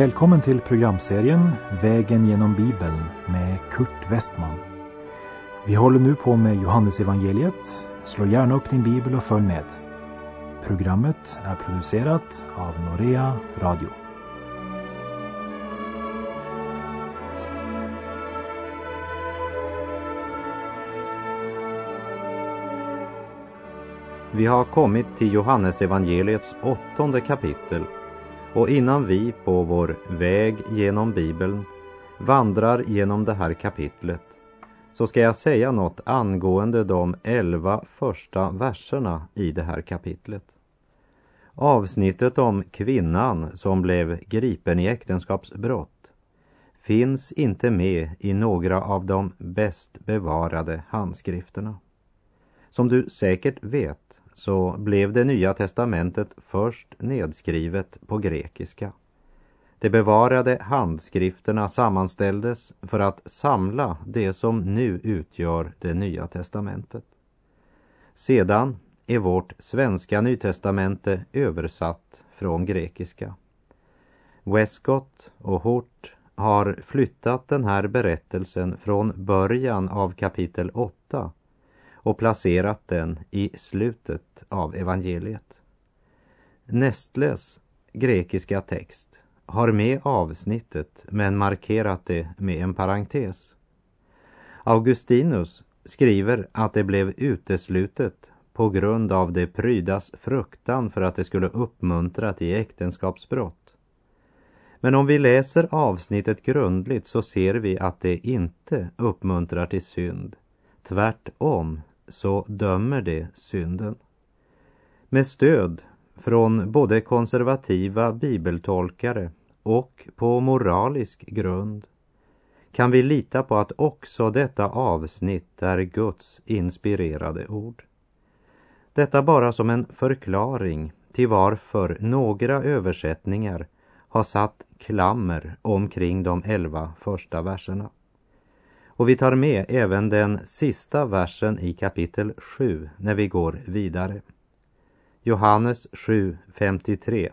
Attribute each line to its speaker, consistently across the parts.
Speaker 1: Välkommen till programserien Vägen genom Bibeln med Kurt Westman. Vi håller nu på med Johannesevangeliet. Slå gärna upp din bibel och följ med. Programmet är producerat av Norea Radio.
Speaker 2: Vi har kommit till Johannesevangeliets åttonde kapitel och innan vi på vår väg genom Bibeln vandrar genom det här kapitlet så ska jag säga något angående de elva första verserna i det här kapitlet. Avsnittet om kvinnan som blev gripen i äktenskapsbrott finns inte med i några av de bäst bevarade handskrifterna. Som du säkert vet så blev det nya testamentet först nedskrivet på grekiska. De bevarade handskrifterna sammanställdes för att samla det som nu utgör det nya testamentet. Sedan är vårt svenska nytestamente översatt från grekiska. Westcott och Hort har flyttat den här berättelsen från början av kapitel 8 och placerat den i slutet av evangeliet. Nestles grekiska text har med avsnittet men markerat det med en parentes. Augustinus skriver att det blev uteslutet på grund av det prydas fruktan för att det skulle uppmuntra till äktenskapsbrott. Men om vi läser avsnittet grundligt så ser vi att det inte uppmuntrar till synd. Tvärtom så dömer det synden. Med stöd från både konservativa bibeltolkare och på moralisk grund kan vi lita på att också detta avsnitt är Guds inspirerade ord. Detta bara som en förklaring till varför några översättningar har satt klammer omkring de elva första verserna. Och vi tar med även den sista versen i kapitel 7 när vi går vidare. Johannes 7.53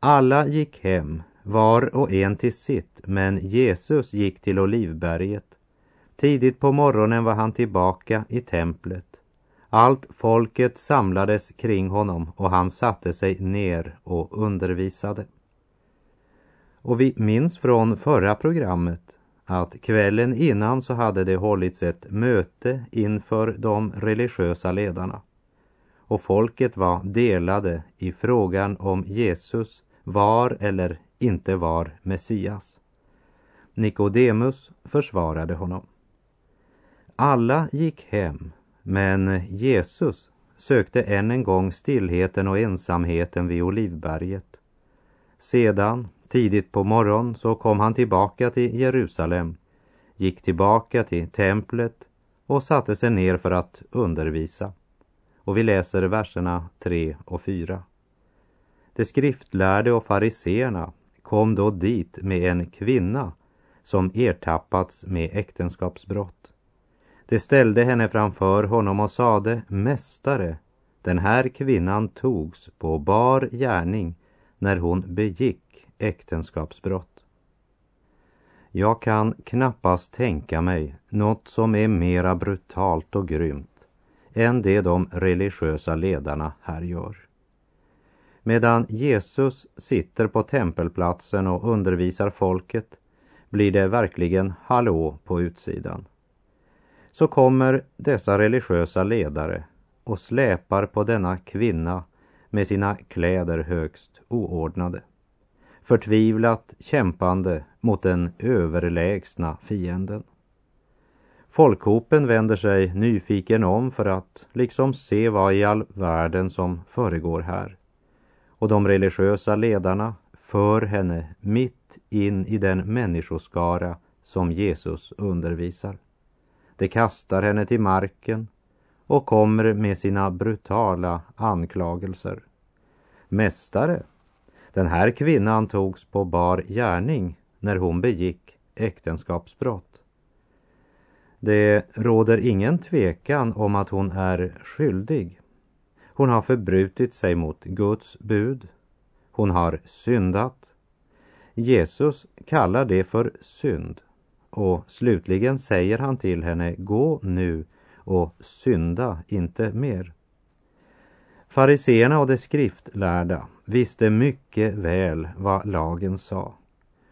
Speaker 2: Alla gick hem, var och en till sitt, men Jesus gick till Olivberget. Tidigt på morgonen var han tillbaka i templet. Allt folket samlades kring honom och han satte sig ner och undervisade. Och vi minns från förra programmet att kvällen innan så hade det hållits ett möte inför de religiösa ledarna. Och folket var delade i frågan om Jesus var eller inte var Messias. Nikodemus försvarade honom. Alla gick hem, men Jesus sökte än en gång stillheten och ensamheten vid Olivberget. Sedan Tidigt på morgon så kom han tillbaka till Jerusalem, gick tillbaka till templet och satte sig ner för att undervisa. Och vi läser verserna 3 och 4. De skriftlärde och fariseerna kom då dit med en kvinna som ertappats med äktenskapsbrott. De ställde henne framför honom och sade, Mästare, den här kvinnan togs på bar gärning när hon begick äktenskapsbrott. Jag kan knappast tänka mig något som är mera brutalt och grymt än det de religiösa ledarna här gör. Medan Jesus sitter på tempelplatsen och undervisar folket blir det verkligen hallå på utsidan. Så kommer dessa religiösa ledare och släpar på denna kvinna med sina kläder högst oordnade förtvivlat kämpande mot den överlägsna fienden. Folkhopen vänder sig nyfiken om för att liksom se vad i all världen som föregår här. Och de religiösa ledarna för henne mitt in i den människoskara som Jesus undervisar. De kastar henne till marken och kommer med sina brutala anklagelser. Mästare, den här kvinnan togs på bar gärning när hon begick äktenskapsbrott. Det råder ingen tvekan om att hon är skyldig. Hon har förbrutit sig mot Guds bud. Hon har syndat. Jesus kallar det för synd och slutligen säger han till henne, gå nu och synda inte mer. Fariseerna och de skriftlärda visste mycket väl vad lagen sa.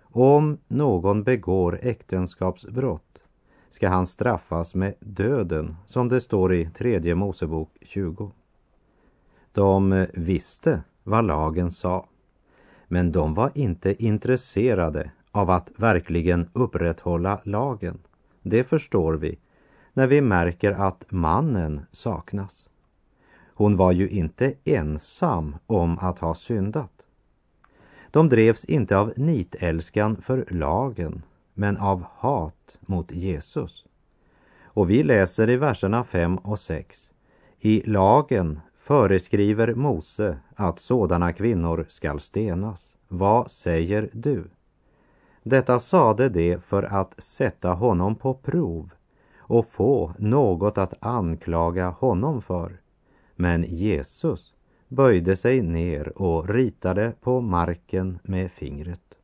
Speaker 2: Om någon begår äktenskapsbrott ska han straffas med döden, som det står i tredje Mosebok 20. De eh, visste vad lagen sa, men de var inte intresserade av att verkligen upprätthålla lagen. Det förstår vi när vi märker att mannen saknas. Hon var ju inte ensam om att ha syndat. De drevs inte av nitälskan för lagen, men av hat mot Jesus. Och vi läser i verserna 5 och 6. I lagen föreskriver Mose att sådana kvinnor skall stenas. Vad säger du? Detta sade de för att sätta honom på prov och få något att anklaga honom för. Men Jesus böjde sig ner och ritade på marken med fingret.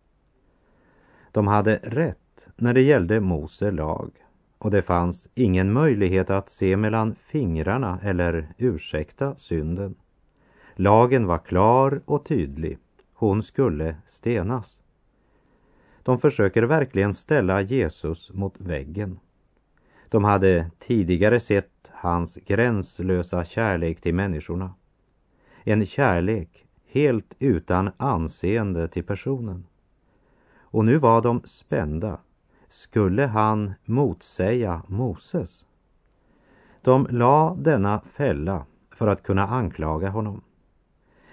Speaker 2: De hade rätt när det gällde Mose lag och det fanns ingen möjlighet att se mellan fingrarna eller ursäkta synden. Lagen var klar och tydlig. Hon skulle stenas. De försöker verkligen ställa Jesus mot väggen. De hade tidigare sett hans gränslösa kärlek till människorna. En kärlek helt utan anseende till personen. Och nu var de spända. Skulle han motsäga Moses? De la denna fälla för att kunna anklaga honom.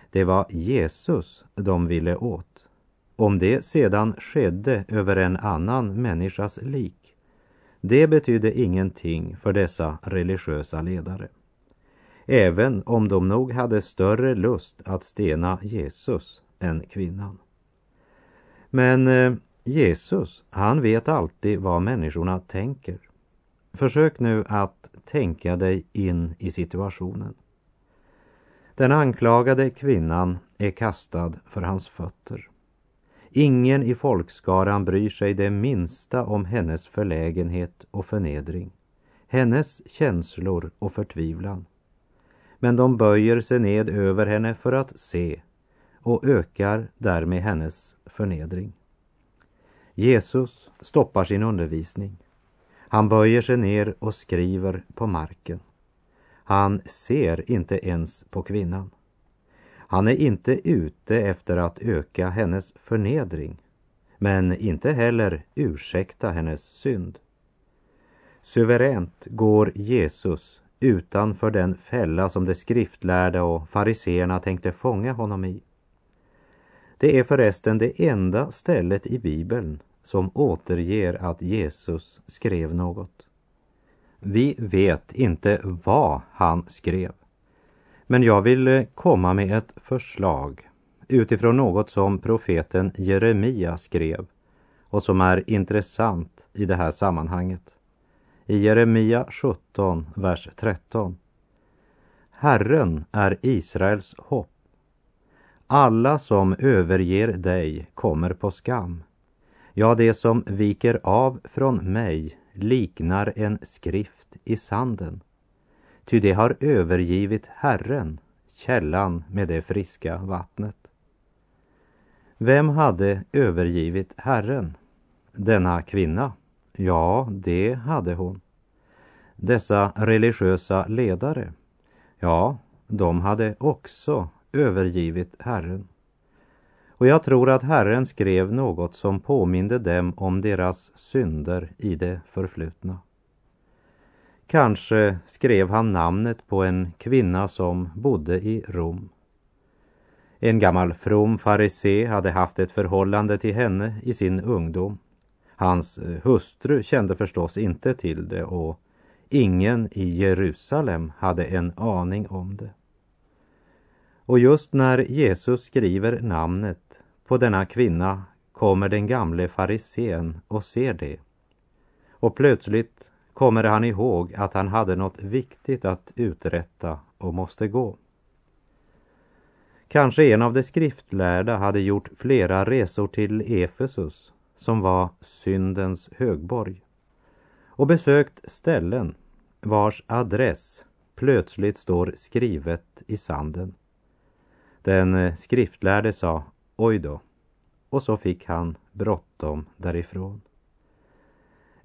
Speaker 2: Det var Jesus de ville åt. Om det sedan skedde över en annan människas lik, det betydde ingenting för dessa religiösa ledare. Även om de nog hade större lust att stena Jesus än kvinnan. Men eh, Jesus, han vet alltid vad människorna tänker. Försök nu att tänka dig in i situationen. Den anklagade kvinnan är kastad för hans fötter. Ingen i folkskaran bryr sig det minsta om hennes förlägenhet och förnedring, hennes känslor och förtvivlan. Men de böjer sig ned över henne för att se och ökar därmed hennes förnedring. Jesus stoppar sin undervisning. Han böjer sig ner och skriver på marken. Han ser inte ens på kvinnan. Han är inte ute efter att öka hennes förnedring, men inte heller ursäkta hennes synd. Suveränt går Jesus utanför den fälla som de skriftlärda och fariseerna tänkte fånga honom i. Det är förresten det enda stället i Bibeln som återger att Jesus skrev något. Vi vet inte vad han skrev. Men jag vill eh, komma med ett förslag utifrån något som profeten Jeremia skrev och som är intressant i det här sammanhanget. I Jeremia 17, vers 13. Herren är Israels hopp. Alla som överger dig kommer på skam. Ja, det som viker av från mig liknar en skrift i sanden. Ty det har övergivit Herren, källan med det friska vattnet. Vem hade övergivit Herren? Denna kvinna? Ja, det hade hon. Dessa religiösa ledare? Ja, de hade också övergivit Herren. Och jag tror att Herren skrev något som påminde dem om deras synder i det förflutna. Kanske skrev han namnet på en kvinna som bodde i Rom. En gammal from farisé hade haft ett förhållande till henne i sin ungdom. Hans eh, hustru kände förstås inte till det och ingen i Jerusalem hade en aning om det. Och just när Jesus skriver namnet på denna kvinna kommer den gamle farisén och ser det. Och plötsligt kommer han ihåg att han hade något viktigt att uträtta och måste gå. Kanske en av de skriftlärda hade gjort flera resor till Efesus som var syndens högborg och besökt ställen vars adress plötsligt står skrivet i sanden. Den skriftlärde sa oj då och så fick han bråttom därifrån.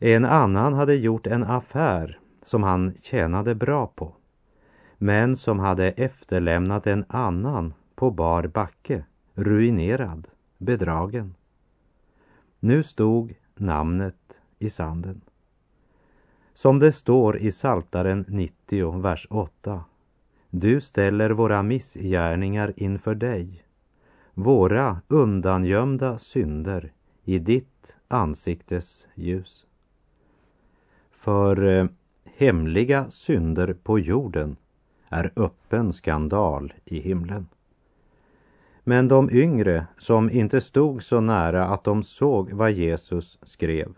Speaker 2: En annan hade gjort en affär som han tjänade bra på men som hade efterlämnat en annan på bar backe, ruinerad, bedragen. Nu stod namnet i sanden. Som det står i Saltaren 90, vers 8. Du ställer våra missgärningar inför dig, våra undangömda synder i ditt ansiktes ljus. För eh, hemliga synder på jorden är öppen skandal i himlen. Men de yngre, som inte stod så nära att de såg vad Jesus skrev,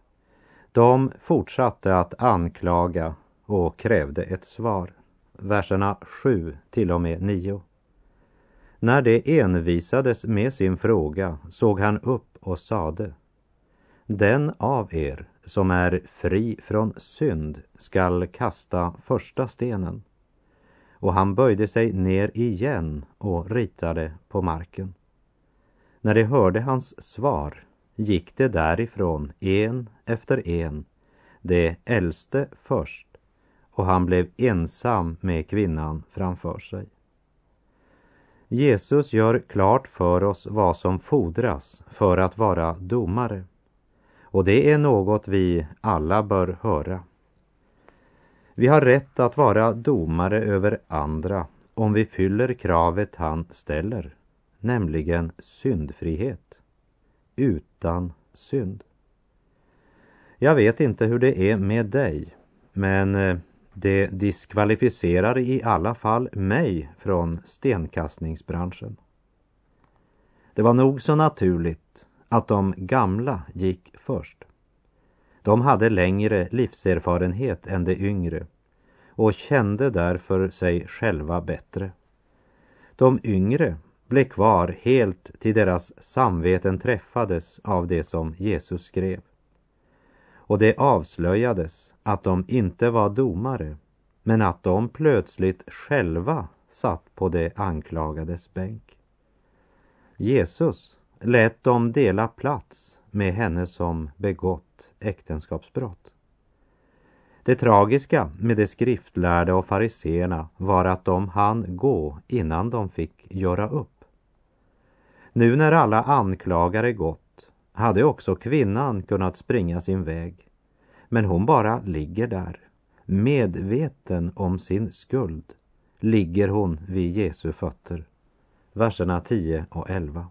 Speaker 2: de fortsatte att anklaga och krävde ett svar. Verserna 7 till och med 9. När det envisades med sin fråga såg han upp och sade den av er som är fri från synd skall kasta första stenen. Och han böjde sig ner igen och ritade på marken. När de hörde hans svar gick det därifrån en efter en, det äldste först, och han blev ensam med kvinnan framför sig. Jesus gör klart för oss vad som fordras för att vara domare. Och det är något vi alla bör höra. Vi har rätt att vara domare över andra om vi fyller kravet han ställer, nämligen syndfrihet utan synd. Jag vet inte hur det är med dig, men eh, det diskvalificerar i alla fall mig från stenkastningsbranschen. Det var nog så naturligt att de gamla gick först. De hade längre livserfarenhet än de yngre och kände därför sig själva bättre. De yngre blev kvar helt till deras samveten träffades av det som Jesus skrev. Och det avslöjades att de inte var domare, men att de plötsligt själva satt på de anklagades bänk. Jesus lät dem dela plats med henne som begått äktenskapsbrott. Det tragiska med de skriftlärda och fariseerna var att de hann gå innan de fick göra upp. Nu när alla anklagare gått hade också kvinnan kunnat springa sin väg. Men hon bara ligger där, medveten om sin skuld, ligger hon vid Jesu fötter. Verserna 10 och 11.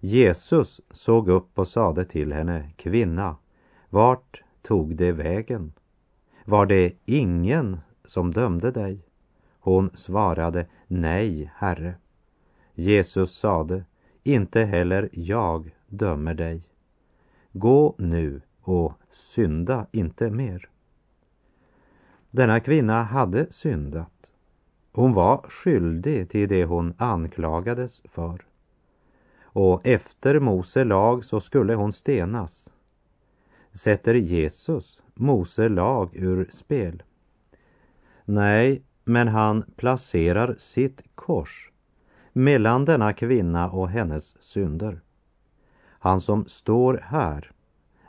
Speaker 2: Jesus såg upp och sade till henne, kvinna, vart tog det vägen? Var det ingen som dömde dig? Hon svarade, nej, Herre. Jesus sade, inte heller jag dömer dig. Gå nu och synda inte mer. Denna kvinna hade syndat. Hon var skyldig till det hon anklagades för. Och efter Mose lag så skulle hon stenas. Sätter Jesus Mose lag ur spel? Nej, men han placerar sitt kors mellan denna kvinna och hennes synder. Han som står här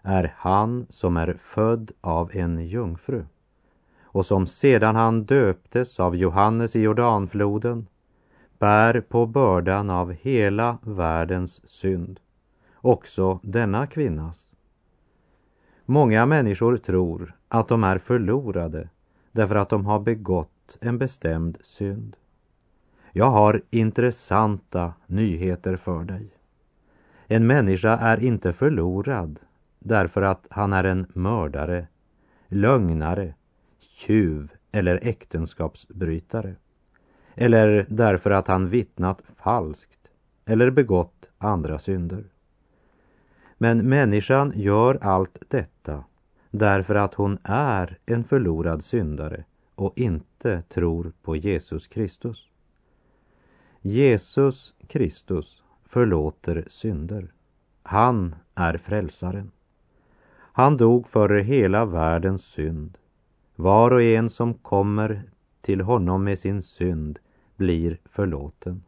Speaker 2: är han som är född av en jungfru och som sedan han döptes av Johannes i Jordanfloden bär på bördan av hela världens synd, också denna kvinnas. Många människor tror att de är förlorade därför att de har begått en bestämd synd. Jag har intressanta nyheter för dig. En människa är inte förlorad därför att han är en mördare, lögnare, tjuv eller äktenskapsbrytare. Eller därför att han vittnat falskt eller begått andra synder. Men människan gör allt detta därför att hon är en förlorad syndare och inte tror på Jesus Kristus. Jesus Kristus förlåter synder. Han är frälsaren. Han dog för hela världens synd. Var och en som kommer till honom med sin synd blir förlåten.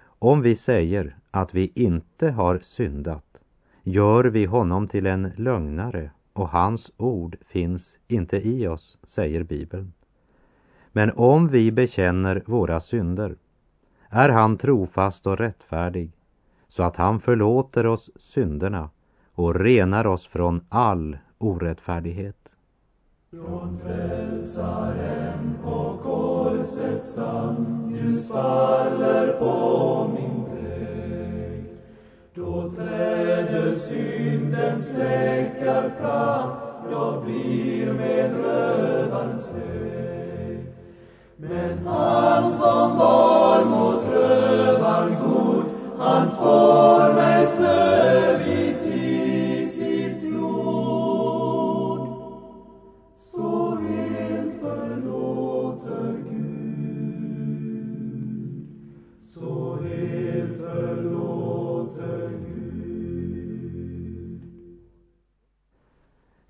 Speaker 2: Om vi säger att vi inte har syndat gör vi honom till en lögnare och hans ord finns inte i oss, säger Bibeln. Men om vi bekänner våra synder är han trofast och rättfärdig så att han förlåter oss synderna och renar oss från all orättfärdighet.
Speaker 3: Från frälsaren på korsets stam ljus faller på min dräkt. Då träder syndens fläckar fram, jag blir med rövarens släkt. Men han som var mot rövaren god, han får mig snövit hit.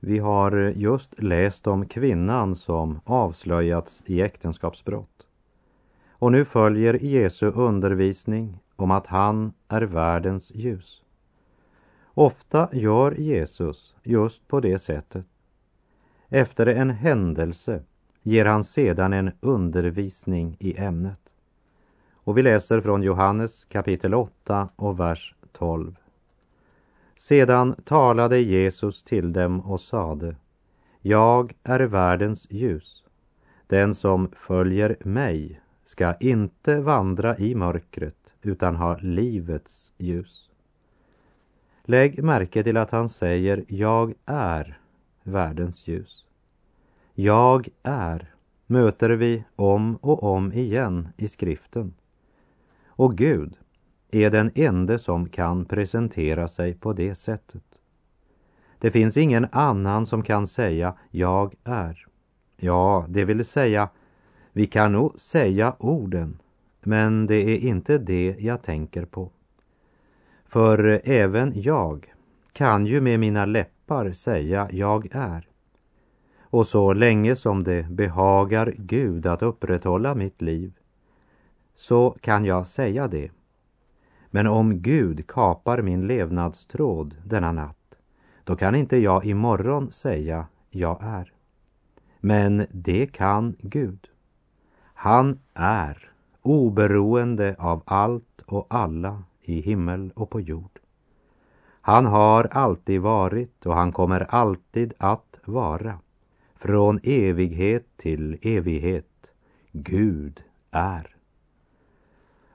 Speaker 2: Vi har just läst om kvinnan som avslöjats i äktenskapsbrott. Och nu följer Jesu undervisning om att han är världens ljus. Ofta gör Jesus just på det sättet. Efter en händelse ger han sedan en undervisning i ämnet. Och vi läser från Johannes kapitel 8 och vers 12. Sedan talade Jesus till dem och sade Jag är världens ljus. Den som följer mig ska inte vandra i mörkret utan ha livets ljus. Lägg märke till att han säger Jag är världens ljus. Jag är möter vi om och om igen i skriften. Och Gud är den ende som kan presentera sig på det sättet. Det finns ingen annan som kan säga jag är. Ja, det vill säga, vi kan nog säga orden, men det är inte det jag tänker på. För även jag kan ju med mina läppar säga jag är. Och så länge som det behagar Gud att upprätthålla mitt liv så kan jag säga det. Men om Gud kapar min levnadstråd denna natt, då kan inte jag imorgon säga jag är. Men det kan Gud. Han är oberoende av allt och alla i himmel och på jord. Han har alltid varit och han kommer alltid att vara. Från evighet till evighet. Gud är.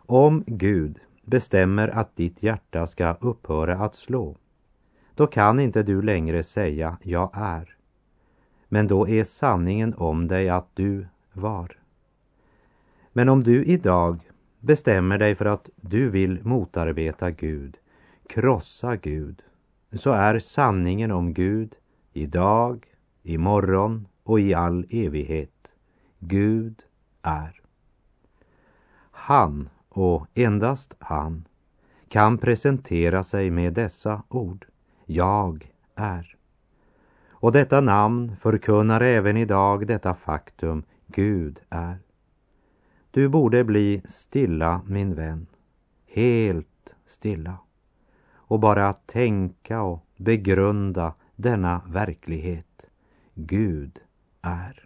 Speaker 2: Om Gud bestämmer att ditt hjärta ska upphöra att slå, då kan inte du längre säga jag är. Men då är sanningen om dig att du var. Men om du idag bestämmer dig för att du vill motarbeta Gud, krossa Gud, så är sanningen om Gud idag, imorgon och i all evighet. Gud är. Han och endast han kan presentera sig med dessa ord. Jag är. Och detta namn förkunnar även idag detta faktum. Gud är. Du borde bli stilla, min vän. Helt stilla. Och bara tänka och begrunda denna verklighet. Gud är.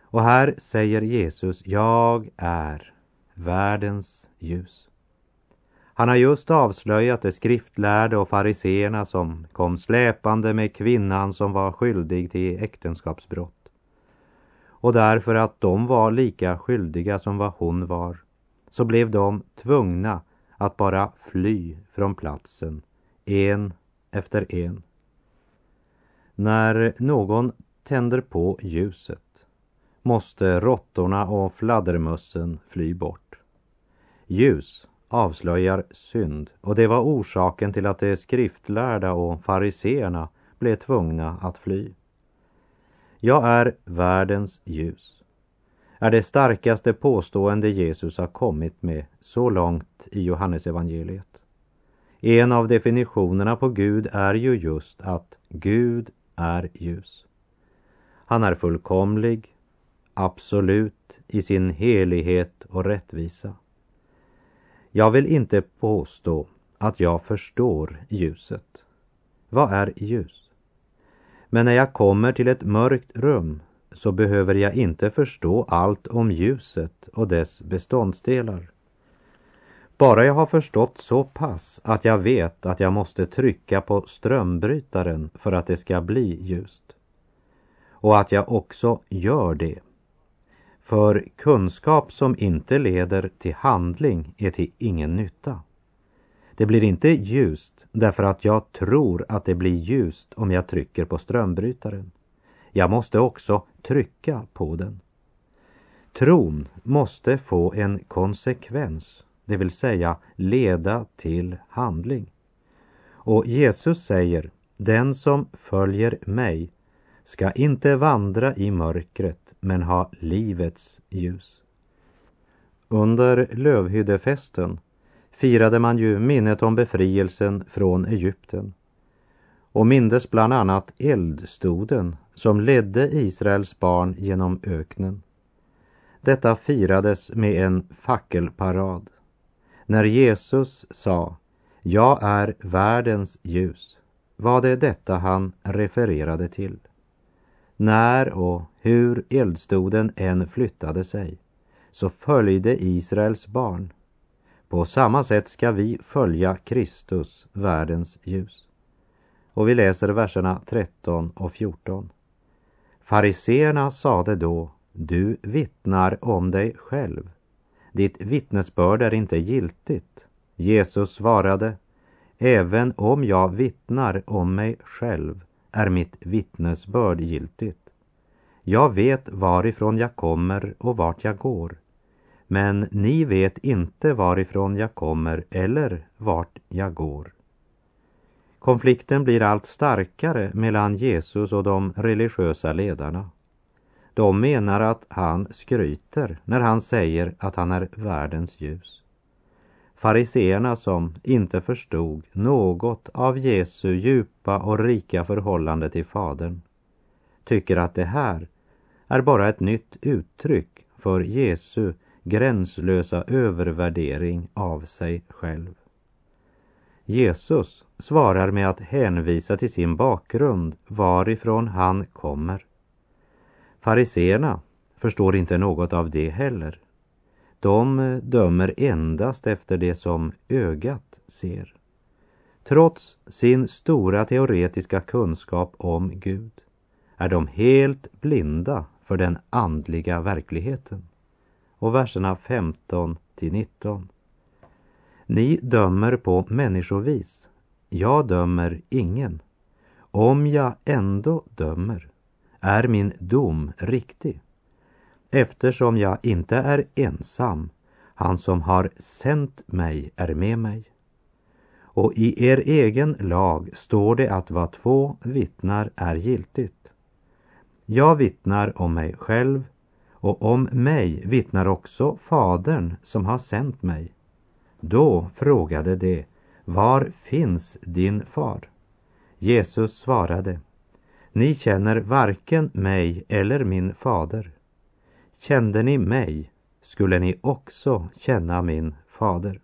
Speaker 2: Och här säger Jesus, jag är världens ljus. Han har just avslöjat de skriftlärde och fariseerna som kom släpande med kvinnan som var skyldig till äktenskapsbrott. Och därför att de var lika skyldiga som vad hon var så blev de tvungna att bara fly från platsen, en efter en. När någon tänder på ljuset måste råttorna och fladdermössen fly bort. Ljus avslöjar synd och det var orsaken till att de skriftlärda och fariseerna blev tvungna att fly. Jag är världens ljus. är det starkaste påstående Jesus har kommit med så långt i Johannesevangeliet. En av definitionerna på Gud är ju just att Gud är ljus. Han är fullkomlig, absolut i sin helighet och rättvisa. Jag vill inte påstå att jag förstår ljuset. Vad är ljus? Men när jag kommer till ett mörkt rum så behöver jag inte förstå allt om ljuset och dess beståndsdelar. Bara jag har förstått så pass att jag vet att jag måste trycka på strömbrytaren för att det ska bli ljust. Och att jag också gör det. För kunskap som inte leder till handling är till ingen nytta. Det blir inte ljust därför att jag tror att det blir ljust om jag trycker på strömbrytaren. Jag måste också trycka på den. Tron måste få en konsekvens, det vill säga leda till handling. Och Jesus säger, den som följer mig ska inte vandra i mörkret men ha livets ljus. Under lövhyddefesten firade man ju minnet om befrielsen från Egypten och mindes bland annat eldstoden som ledde Israels barn genom öknen. Detta firades med en fackelparad. När Jesus sa ”Jag är världens ljus” var det detta han refererade till. När och hur eldstoden än flyttade sig så följde Israels barn. På samma sätt ska vi följa Kristus, världens ljus. Och vi läser verserna 13 och 14. Fariseerna sade då, du vittnar om dig själv. Ditt vittnesbörd är inte giltigt. Jesus svarade, även om jag vittnar om mig själv är mitt vittnesbörd giltigt. Jag vet varifrån jag kommer och vart jag går. Men ni vet inte varifrån jag kommer eller vart jag går. Konflikten blir allt starkare mellan Jesus och de religiösa ledarna. De menar att han skryter när han säger att han är världens ljus. Fariseerna som inte förstod något av Jesu djupa och rika förhållande till Fadern tycker att det här är bara ett nytt uttryck för Jesu gränslösa övervärdering av sig själv. Jesus svarar med att hänvisa till sin bakgrund, varifrån han kommer. Fariseerna förstår inte något av det heller. De dömer endast efter det som ögat ser. Trots sin stora teoretiska kunskap om Gud är de helt blinda för den andliga verkligheten. Och verserna 15 till 19. Ni dömer på människovis. Jag dömer ingen. Om jag ändå dömer är min dom riktig eftersom jag inte är ensam. Han som har sänt mig är med mig. Och i er egen lag står det att vad två vittnar är giltigt. Jag vittnar om mig själv och om mig vittnar också Fadern som har sänt mig. Då frågade de, var finns din far? Jesus svarade, ni känner varken mig eller min fader. Kände ni mig skulle ni också känna min fader.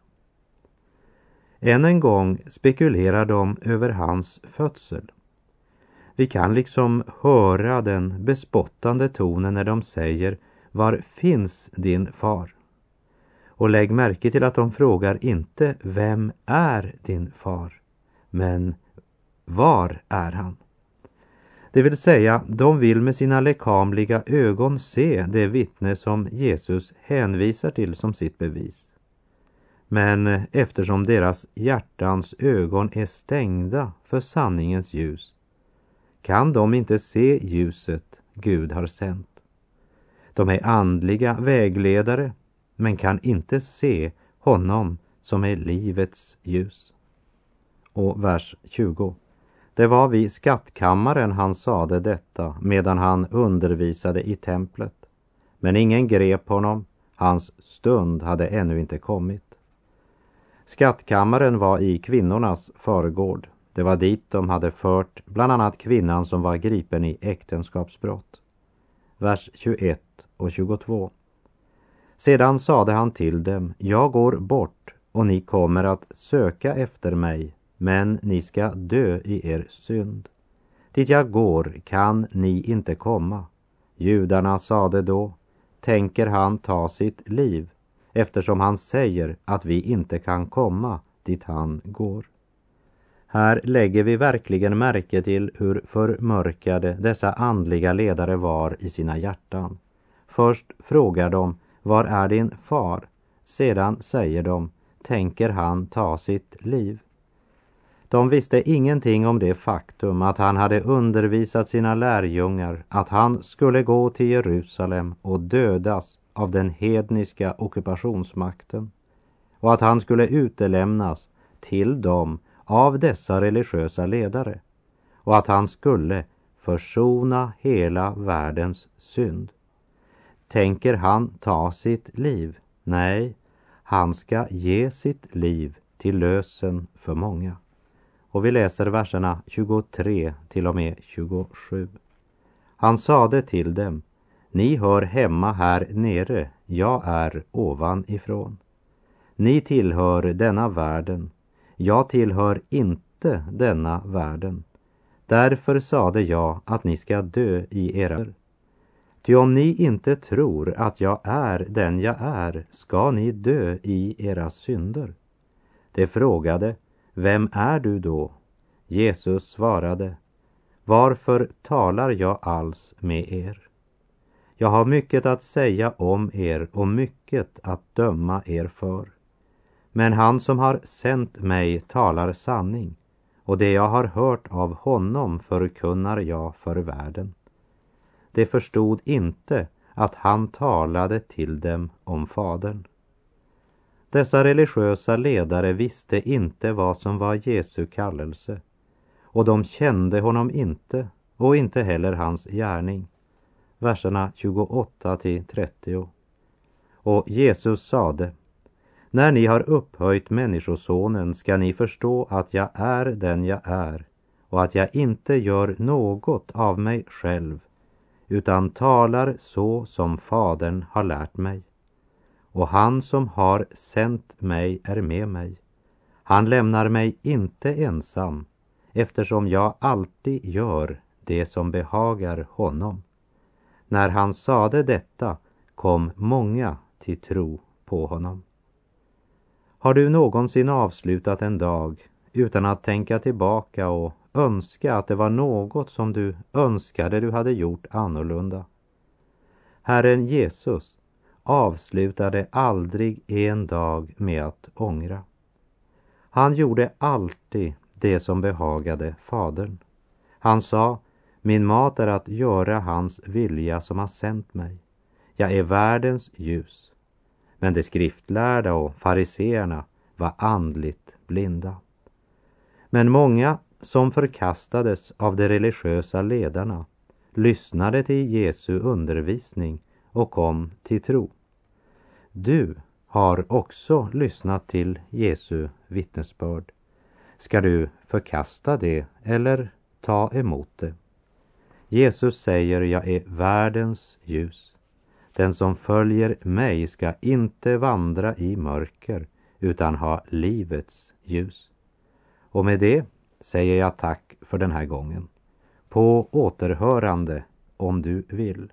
Speaker 2: Än en gång spekulerar de över hans födsel. Vi kan liksom höra den bespottande tonen när de säger Var finns din far? Och lägg märke till att de frågar inte Vem är din far? Men var är han? Det vill säga, de vill med sina lekamliga ögon se det vittne som Jesus hänvisar till som sitt bevis. Men eftersom deras hjärtans ögon är stängda för sanningens ljus kan de inte se ljuset Gud har sänt. De är andliga vägledare men kan inte se honom som är livets ljus. Och vers 20. Det var vid skattkammaren han sade detta medan han undervisade i templet. Men ingen grep honom, hans stund hade ännu inte kommit. Skattkammaren var i kvinnornas förgård. Det var dit de hade fört bland annat kvinnan som var gripen i äktenskapsbrott. Vers 21 och 22. Sedan sade han till dem, jag går bort och ni kommer att söka efter mig, men ni ska dö i er synd. Dit jag går kan ni inte komma. Judarna sade då, tänker han ta sitt liv eftersom han säger att vi inte kan komma dit han går. Här lägger vi verkligen märke till hur förmörkade dessa andliga ledare var i sina hjärtan. Först frågar de, var är din far? Sedan säger de, tänker han ta sitt liv? De visste ingenting om det faktum att han hade undervisat sina lärjungar att han skulle gå till Jerusalem och dödas av den hedniska ockupationsmakten och att han skulle utelämnas till dem av dessa religiösa ledare och att han skulle försona hela världens synd. Tänker han ta sitt liv? Nej, han ska ge sitt liv till lösen för många. Och vi läser verserna 23 till och med 27. Han sade till dem, ni hör hemma här nere, jag är ovanifrån. Ni tillhör denna världen, jag tillhör inte denna världen. Därför sade jag att ni ska dö i era Ty om ni inte tror att jag är den jag är ska ni dö i era synder. De frågade, vem är du då? Jesus svarade, varför talar jag alls med er? Jag har mycket att säga om er och mycket att döma er för. Men han som har sänt mig talar sanning och det jag har hört av honom förkunnar jag för världen. De förstod inte att han talade till dem om Fadern. Dessa religiösa ledare visste inte vad som var Jesu kallelse och de kände honom inte och inte heller hans gärning. Verserna 28 till 30. Och Jesus sade När ni har upphöjt Människosonen ska ni förstå att jag är den jag är och att jag inte gör något av mig själv utan talar så som Fadern har lärt mig. Och han som har sänt mig är med mig. Han lämnar mig inte ensam eftersom jag alltid gör det som behagar honom. När han sade detta kom många till tro på honom. Har du någonsin avslutat en dag utan att tänka tillbaka och önska att det var något som du önskade du hade gjort annorlunda? Herren Jesus avslutade aldrig en dag med att ångra. Han gjorde alltid det som behagade Fadern. Han sa, min mat är att göra hans vilja som har sänt mig. Jag är världens ljus. Men de skriftlärda och fariseerna var andligt blinda. Men många som förkastades av de religiösa ledarna lyssnade till Jesu undervisning och kom till tro. Du har också lyssnat till Jesu vittnesbörd. Ska du förkasta det eller ta emot det? Jesus säger, jag är världens ljus. Den som följer mig ska inte vandra i mörker utan ha livets ljus. Och med det säger jag tack för den här gången. På återhörande om du vill.